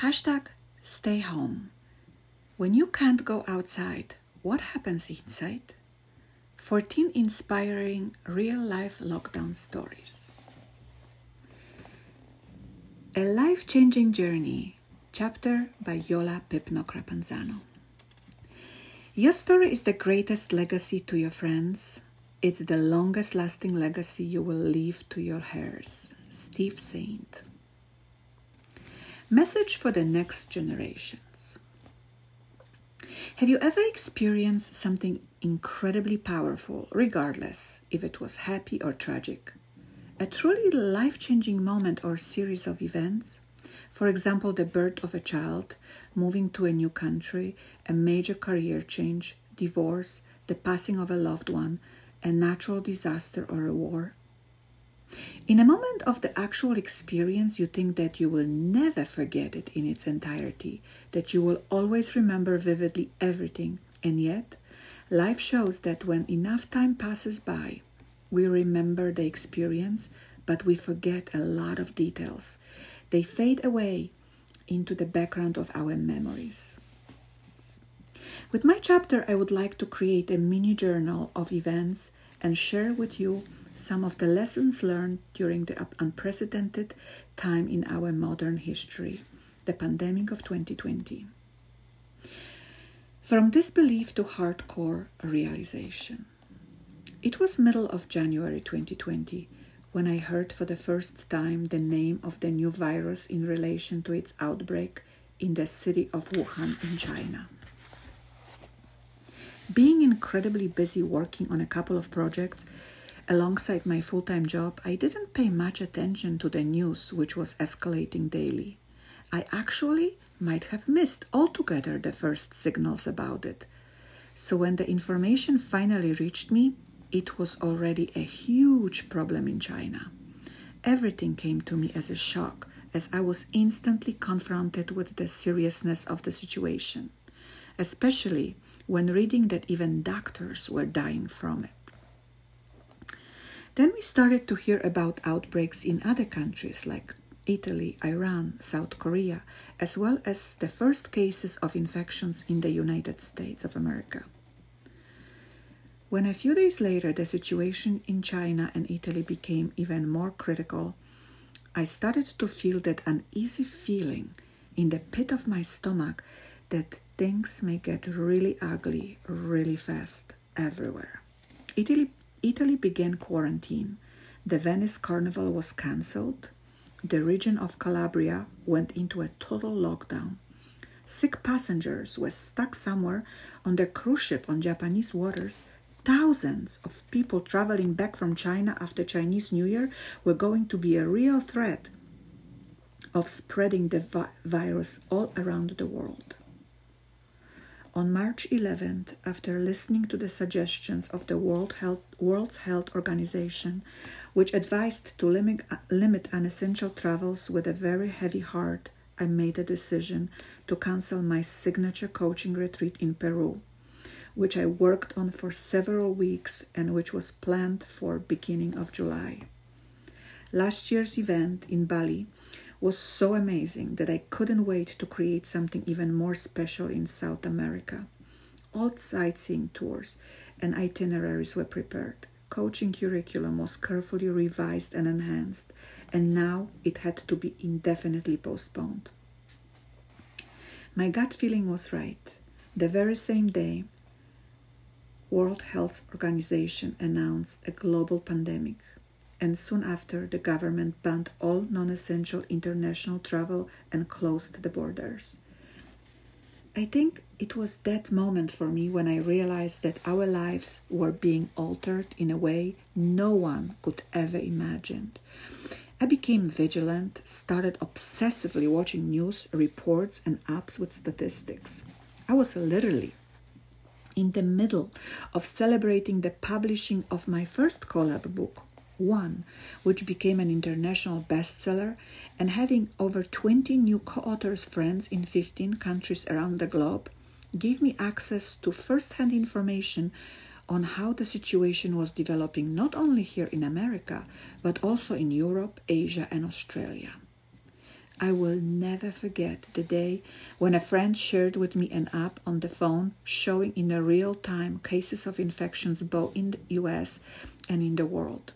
Hashtag stay home. When you can't go outside, what happens inside? 14 inspiring real life lockdown stories. A life changing journey, chapter by Yola Pipno Crapanzano. Your story is the greatest legacy to your friends. It's the longest lasting legacy you will leave to your heirs. Steve Saint. Message for the next generations. Have you ever experienced something incredibly powerful, regardless if it was happy or tragic? A truly life changing moment or series of events? For example, the birth of a child, moving to a new country, a major career change, divorce, the passing of a loved one, a natural disaster, or a war. In a moment of the actual experience, you think that you will never forget it in its entirety, that you will always remember vividly everything, and yet, life shows that when enough time passes by, we remember the experience, but we forget a lot of details. They fade away into the background of our memories. With my chapter, I would like to create a mini journal of events and share with you some of the lessons learned during the unprecedented time in our modern history, the pandemic of 2020. From disbelief to hardcore realization. It was middle of January 2020 when I heard for the first time the name of the new virus in relation to its outbreak in the city of Wuhan in China. Being incredibly busy working on a couple of projects alongside my full time job, I didn't pay much attention to the news, which was escalating daily. I actually might have missed altogether the first signals about it. So when the information finally reached me, it was already a huge problem in China. Everything came to me as a shock as I was instantly confronted with the seriousness of the situation, especially when reading that even doctors were dying from it. Then we started to hear about outbreaks in other countries like Italy, Iran, South Korea, as well as the first cases of infections in the United States of America. When a few days later the situation in China and Italy became even more critical, I started to feel that uneasy feeling in the pit of my stomach that things may get really ugly really fast everywhere. Italy, Italy began quarantine. The Venice Carnival was cancelled. The region of Calabria went into a total lockdown. Sick passengers were stuck somewhere on the cruise ship on Japanese waters. Thousands of people traveling back from China after Chinese New Year were going to be a real threat of spreading the vi- virus all around the world. On March 11th, after listening to the suggestions of the World Health, World Health Organization, which advised to limit, limit unessential travels with a very heavy heart, I made a decision to cancel my signature coaching retreat in Peru, which I worked on for several weeks and which was planned for beginning of July. Last year's event in Bali was so amazing that I couldn't wait to create something even more special in South America. All sightseeing tours and itineraries were prepared. Coaching curriculum was carefully revised and enhanced, and now it had to be indefinitely postponed. My gut feeling was right. The very same day, World Health Organization announced a global pandemic and soon after, the government banned all non essential international travel and closed the borders. I think it was that moment for me when I realized that our lives were being altered in a way no one could ever imagine. I became vigilant, started obsessively watching news, reports, and apps with statistics. I was literally in the middle of celebrating the publishing of my first collab book, one, which became an international bestseller, and having over 20 new co authors friends in 15 countries around the globe, gave me access to first hand information on how the situation was developing not only here in America, but also in Europe, Asia, and Australia. I will never forget the day when a friend shared with me an app on the phone showing in real time cases of infections both in the US and in the world.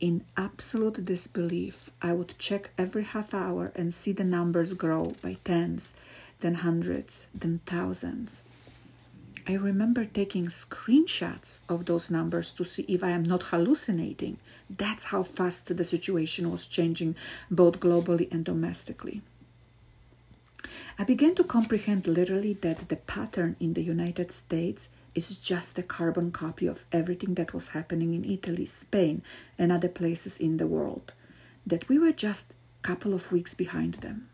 In absolute disbelief, I would check every half hour and see the numbers grow by tens, then hundreds, then thousands. I remember taking screenshots of those numbers to see if I am not hallucinating. That's how fast the situation was changing, both globally and domestically. I began to comprehend literally that the pattern in the United States is just a carbon copy of everything that was happening in Italy, Spain, and other places in the world, that we were just a couple of weeks behind them.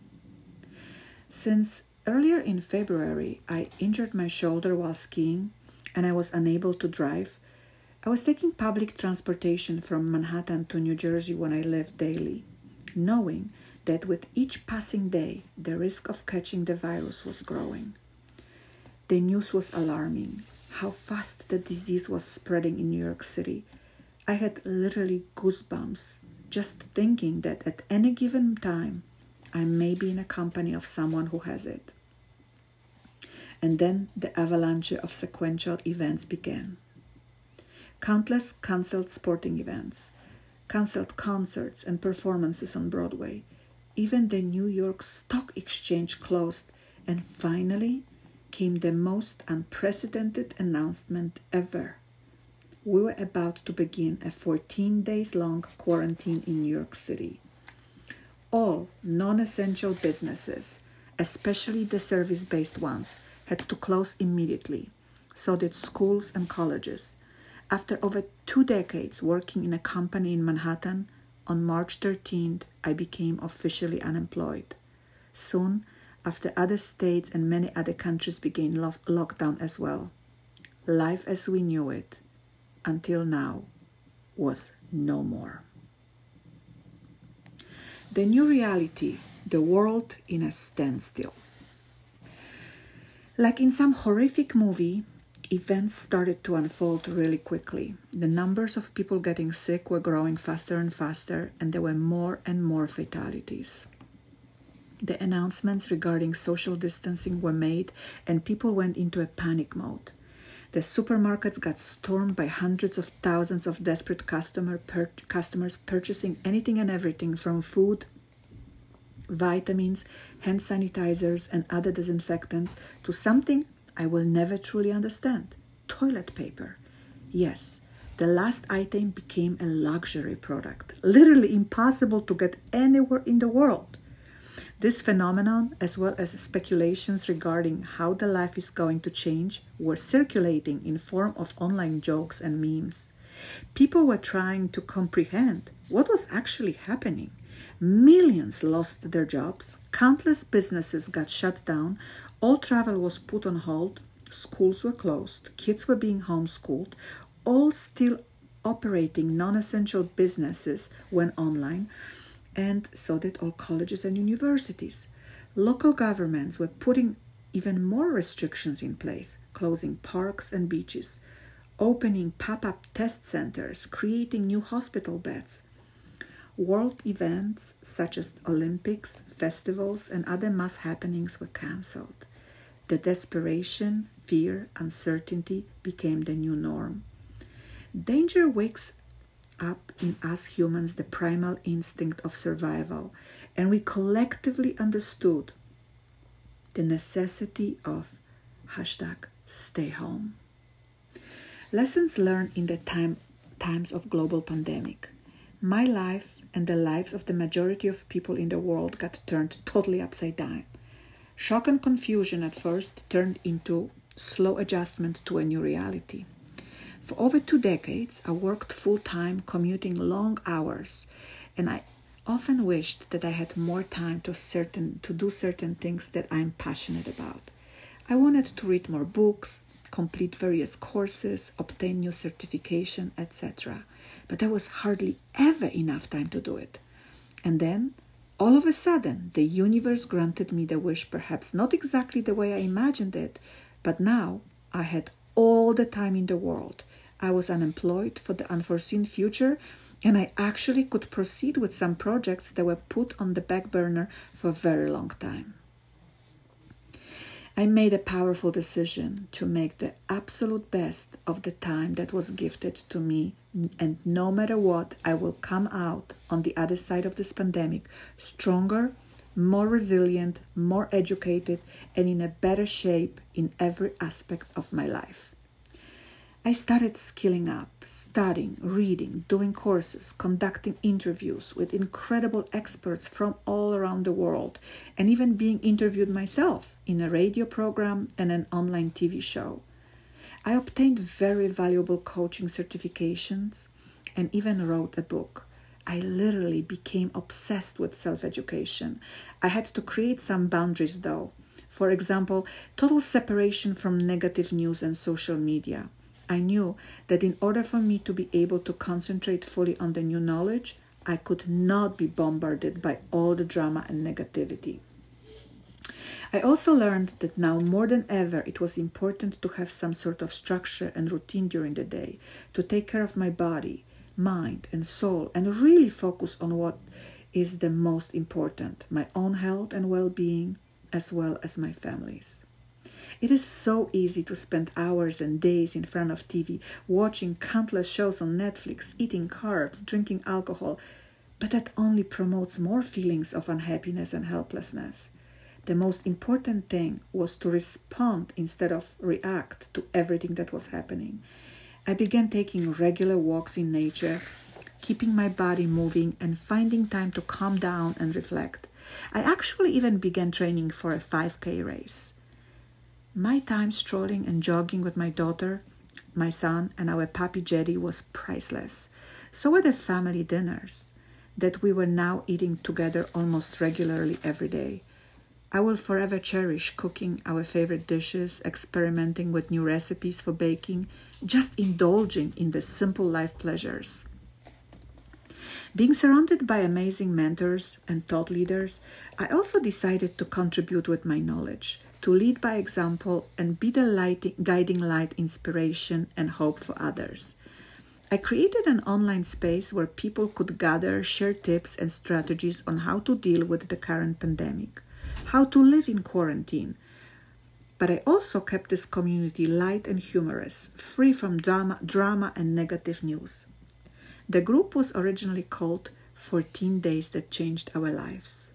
Since Earlier in February, I injured my shoulder while skiing and I was unable to drive. I was taking public transportation from Manhattan to New Jersey when I lived daily, knowing that with each passing day, the risk of catching the virus was growing. The news was alarming how fast the disease was spreading in New York City. I had literally goosebumps just thinking that at any given time, I may be in a company of someone who has it. And then the avalanche of sequential events began. Countless cancelled sporting events, cancelled concerts and performances on Broadway. Even the New York Stock Exchange closed, and finally came the most unprecedented announcement ever. We were about to begin a 14 days long quarantine in New York City. All non essential businesses, especially the service based ones, had to close immediately. So did schools and colleges. After over two decades working in a company in Manhattan, on March 13th, I became officially unemployed. Soon, after other states and many other countries began lo- lockdown as well, life as we knew it until now was no more. The new reality, the world in a standstill. Like in some horrific movie, events started to unfold really quickly. The numbers of people getting sick were growing faster and faster, and there were more and more fatalities. The announcements regarding social distancing were made, and people went into a panic mode. The supermarkets got stormed by hundreds of thousands of desperate customer customers purchasing anything and everything from food vitamins, hand sanitizers, and other disinfectants to something I will never truly understand toilet paper. Yes, the last item became a luxury product, literally impossible to get anywhere in the world. This phenomenon, as well as speculations regarding how the life is going to change, were circulating in form of online jokes and memes. People were trying to comprehend what was actually happening. Millions lost their jobs, countless businesses got shut down, all travel was put on hold, schools were closed, kids were being homeschooled, all still operating non essential businesses went online, and so did all colleges and universities. Local governments were putting even more restrictions in place, closing parks and beaches, opening pop up test centers, creating new hospital beds. World events such as Olympics, festivals, and other mass happenings were cancelled. The desperation, fear, uncertainty became the new norm. Danger wakes up in us humans the primal instinct of survival, and we collectively understood the necessity of hashtag stay home. Lessons learned in the time, times of global pandemic. My life and the lives of the majority of people in the world got turned totally upside down. Shock and confusion at first turned into slow adjustment to a new reality. For over two decades, I worked full time, commuting long hours, and I often wished that I had more time to certain to do certain things that I'm passionate about. I wanted to read more books, complete various courses, obtain new certification, etc but there was hardly ever enough time to do it. And then, all of a sudden, the universe granted me the wish, perhaps not exactly the way I imagined it, but now I had all the time in the world. I was unemployed for the unforeseen future, and I actually could proceed with some projects that were put on the back burner for a very long time. I made a powerful decision to make the absolute best of the time that was gifted to me, and no matter what, I will come out on the other side of this pandemic stronger, more resilient, more educated, and in a better shape in every aspect of my life. I started skilling up, studying, reading, doing courses, conducting interviews with incredible experts from all around the world, and even being interviewed myself in a radio program and an online TV show. I obtained very valuable coaching certifications and even wrote a book. I literally became obsessed with self education. I had to create some boundaries though. For example, total separation from negative news and social media. I knew that in order for me to be able to concentrate fully on the new knowledge, I could not be bombarded by all the drama and negativity. I also learned that now more than ever it was important to have some sort of structure and routine during the day to take care of my body, mind, and soul and really focus on what is the most important my own health and well being, as well as my family's. It is so easy to spend hours and days in front of TV, watching countless shows on Netflix, eating carbs, drinking alcohol, but that only promotes more feelings of unhappiness and helplessness. The most important thing was to respond instead of react to everything that was happening. I began taking regular walks in nature, keeping my body moving, and finding time to calm down and reflect. I actually even began training for a 5K race. My time strolling and jogging with my daughter, my son, and our puppy Jetty was priceless. So were the family dinners that we were now eating together almost regularly every day. I will forever cherish cooking our favorite dishes, experimenting with new recipes for baking, just indulging in the simple life pleasures. Being surrounded by amazing mentors and thought leaders, I also decided to contribute with my knowledge to lead by example and be the light, guiding light, inspiration, and hope for others. I created an online space where people could gather, share tips and strategies on how to deal with the current pandemic, how to live in quarantine. But I also kept this community light and humorous, free from drama, drama and negative news. The group was originally called 14 Days That Changed Our Lives.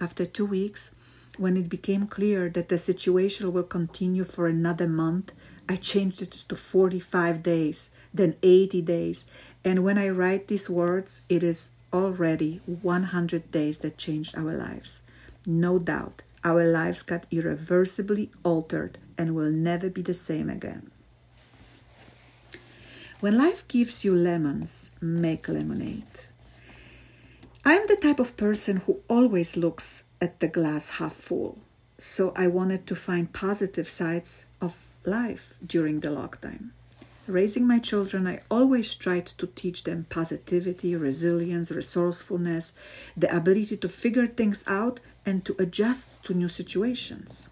After two weeks, when it became clear that the situation will continue for another month, I changed it to 45 days, then 80 days. And when I write these words, it is already 100 days that changed our lives. No doubt, our lives got irreversibly altered and will never be the same again. When life gives you lemons, make lemonade. I'm the type of person who always looks at the glass half full. So I wanted to find positive sides of life during the lockdown. Raising my children, I always tried to teach them positivity, resilience, resourcefulness, the ability to figure things out and to adjust to new situations.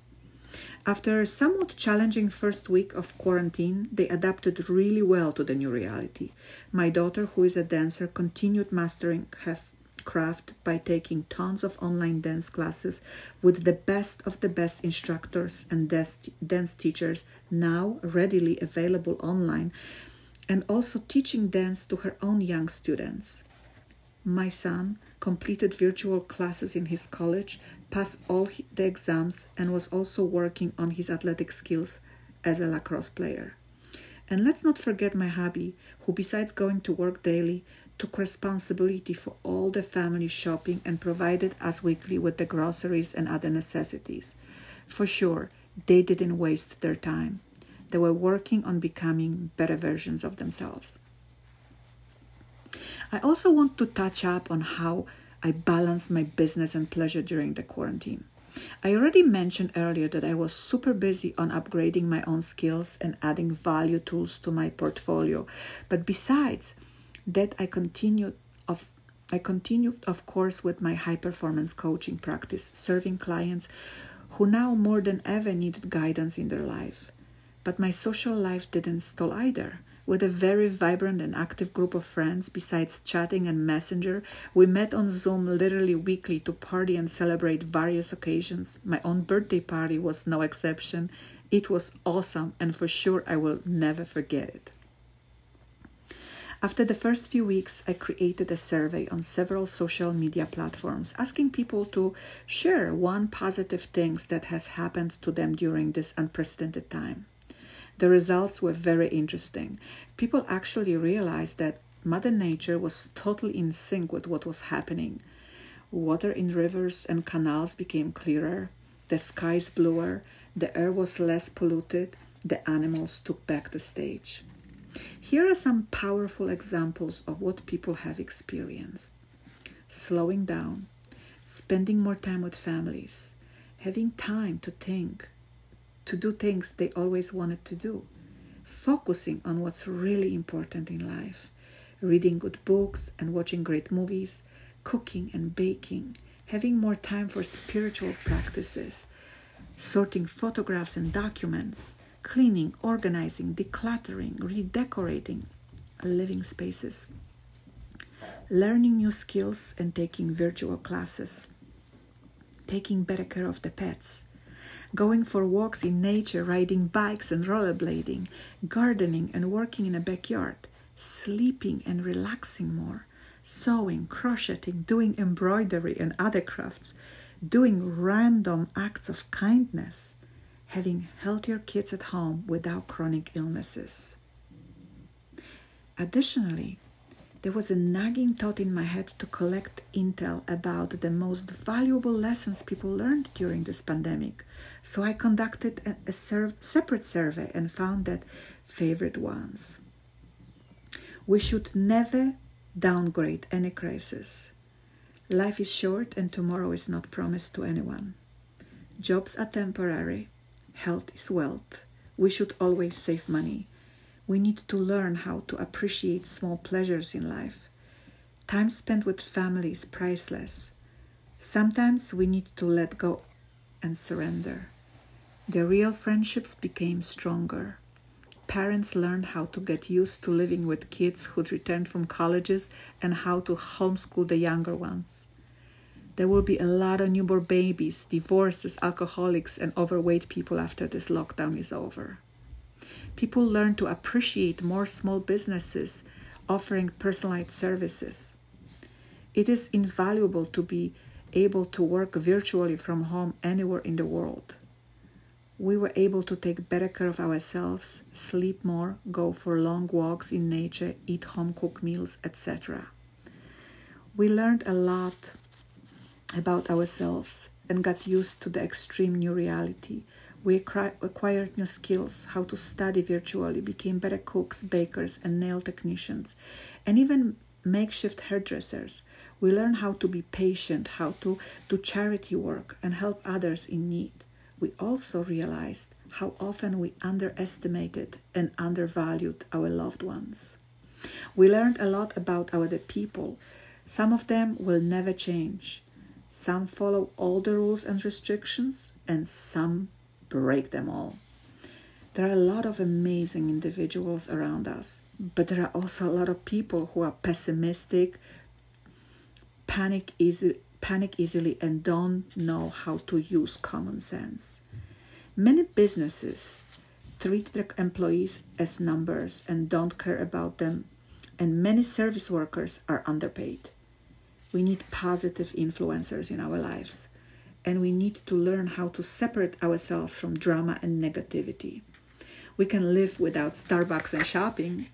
After a somewhat challenging first week of quarantine, they adapted really well to the new reality. My daughter, who is a dancer, continued mastering her craft by taking tons of online dance classes with the best of the best instructors and dance teachers now readily available online, and also teaching dance to her own young students. My son completed virtual classes in his college, passed all the exams, and was also working on his athletic skills as a lacrosse player. And let's not forget my hubby, who, besides going to work daily, took responsibility for all the family shopping and provided us weekly with the groceries and other necessities. For sure, they didn't waste their time. They were working on becoming better versions of themselves. I also want to touch up on how I balanced my business and pleasure during the quarantine. I already mentioned earlier that I was super busy on upgrading my own skills and adding value tools to my portfolio. But besides, that I continued of I continued of course with my high performance coaching practice, serving clients who now more than ever needed guidance in their life. But my social life didn't stall either. with a very vibrant and active group of friends. Besides chatting and Messenger, we met on Zoom literally weekly to party and celebrate various occasions. My own birthday party was no exception. It was awesome, and for sure I will never forget it. After the first few weeks, I created a survey on several social media platforms asking people to share one positive thing that has happened to them during this unprecedented time. The results were very interesting. People actually realized that Mother Nature was totally in sync with what was happening. Water in rivers and canals became clearer, the skies bluer, the air was less polluted, the animals took back the stage. Here are some powerful examples of what people have experienced. Slowing down, spending more time with families, having time to think, to do things they always wanted to do, focusing on what's really important in life, reading good books and watching great movies, cooking and baking, having more time for spiritual practices, sorting photographs and documents, cleaning, organizing, decluttering, redecorating living spaces, learning new skills and taking virtual classes, taking better care of the pets, going for walks in nature, riding bikes and rollerblading, gardening and working in a backyard, sleeping and relaxing more, sewing, crocheting, doing embroidery and other crafts, doing random acts of kindness, having healthier kids at home without chronic illnesses. Additionally, there was a nagging thought in my head to collect intel about the most valuable lessons people learned during this pandemic. So I conducted a, a separate survey and found that favorite ones. We should never downgrade any crisis. Life is short and tomorrow is not promised to anyone. Jobs are temporary, Health is wealth. We should always save money. We need to learn how to appreciate small pleasures in life. Time spent with family is priceless. Sometimes we need to let go and surrender. The real friendships became stronger. Parents learned how to get used to living with kids who'd returned from colleges and how to homeschool the younger ones. There will be a lot of newborn babies, divorces, alcoholics, and overweight people after this lockdown is over. People learn to appreciate more small businesses offering personalized services. It is invaluable to be able to work virtually from home anywhere in the world. We were able to take better care of ourselves, sleep more, go for long walks in nature, eat home cooked meals, etc. We learned a lot about ourselves and got used to the extreme new reality. We acquired new skills, how to study virtually, became better cooks, bakers, and nail technicians, and even makeshift hairdressers. We learned how to be patient, how to do charity work, and help others in need. We also realized how often we underestimated and undervalued our loved ones. We learned a lot about our people. Some of them will never change. Some follow all the rules and restrictions, and some break them all. There are a lot of amazing individuals around us, but there are also a lot of people who are pessimistic, panic, easy, panic easily, and don't know how to use common sense. Many businesses treat their employees as numbers and don't care about them, and many service workers are underpaid. We need positive influencers in our lives, and we need to learn how to separate ourselves from drama and negativity. We can live without Starbucks and shopping.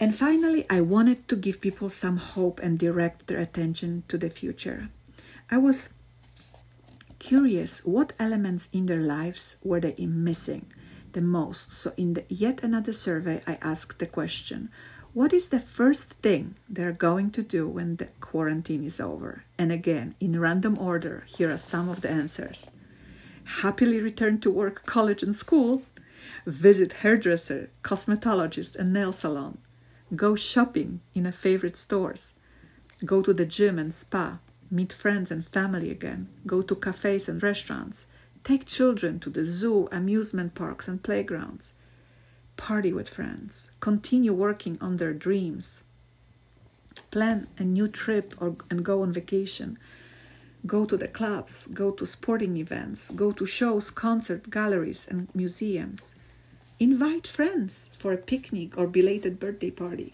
And finally, I wanted to give people some hope and direct their attention to the future. I was curious what elements in their lives were they missing the most. So, in the, yet another survey, I asked the question what is the first thing they're going to do when the quarantine is over? And again, in random order, here are some of the answers. Happily return to work, college, and school, visit hairdresser, cosmetologist, and nail salon, go shopping in a favorite stores, go to the gym and spa, meet friends and family again, go to cafes and restaurants, take children to the zoo, amusement parks, and playgrounds, party with friends, continue working on their dreams, plan a new trip or, and go on vacation, go to the clubs, go to sporting events, go to shows, concerts, galleries, and museums. Invite friends for a picnic or belated birthday party.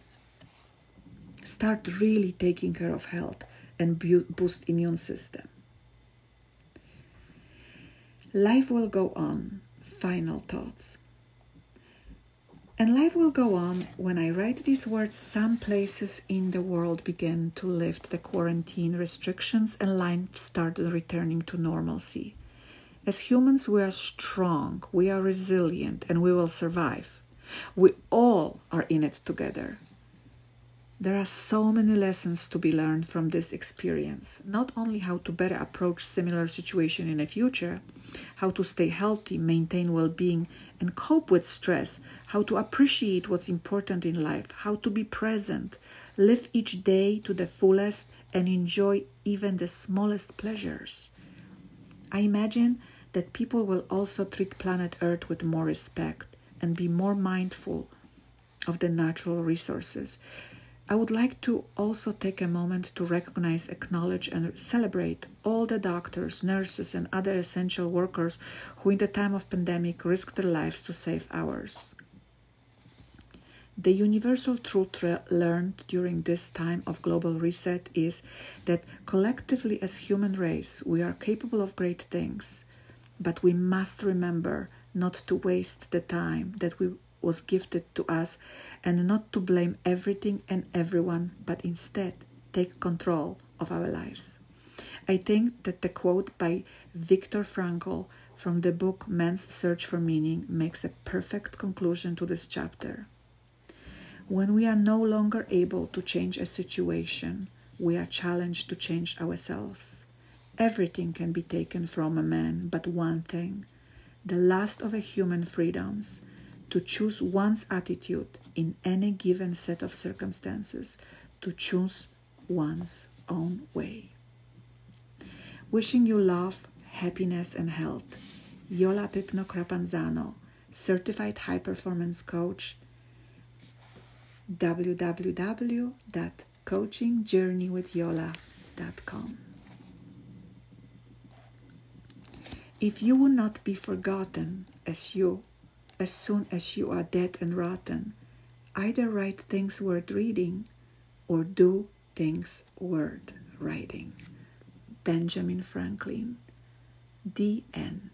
Start really taking care of health and boost immune system. Life will go on. Final thoughts. And life will go on. When I write these words, some places in the world began to lift the quarantine restrictions and life started returning to normalcy. As humans, we are strong, we are resilient, and we will survive. We all are in it together. There are so many lessons to be learned from this experience. Not only how to better approach similar situation in the future, how to stay healthy, maintain well-being, and cope with stress, how to appreciate what's important in life, how to be present, live each day to the fullest, and enjoy even the smallest pleasures. I imagine that people will also treat planet Earth with more respect and be more mindful of the natural resources I would like to also take a moment to recognize, acknowledge, and celebrate all the doctors, nurses, and other essential workers who, in the time of pandemic, risked their lives to save ours. The universal truth learned during this time of global reset is that collectively, as human race, we are capable of great things, but we must remember not to waste the time that we was gifted to us and not to blame everything and everyone, but instead take control of our lives. I think that the quote by Viktor Frankl from the book Man's Search for Meaning makes a perfect conclusion to this chapter. When we are no longer able to change a situation, we are challenged to change ourselves. Everything can be taken from a man but one thing the last of a human freedoms to choose one's attitude in any given set of circumstances, to choose one's own way. Wishing you love, happiness, and health. Yola Pipno Crapanzano, certified high performance coach. www.coachingjourneywithyola.com. If you will not be forgotten as you as soon as you are dead and rotten. Either write things worth reading or do things worth writing. Benjamin Franklin. The end.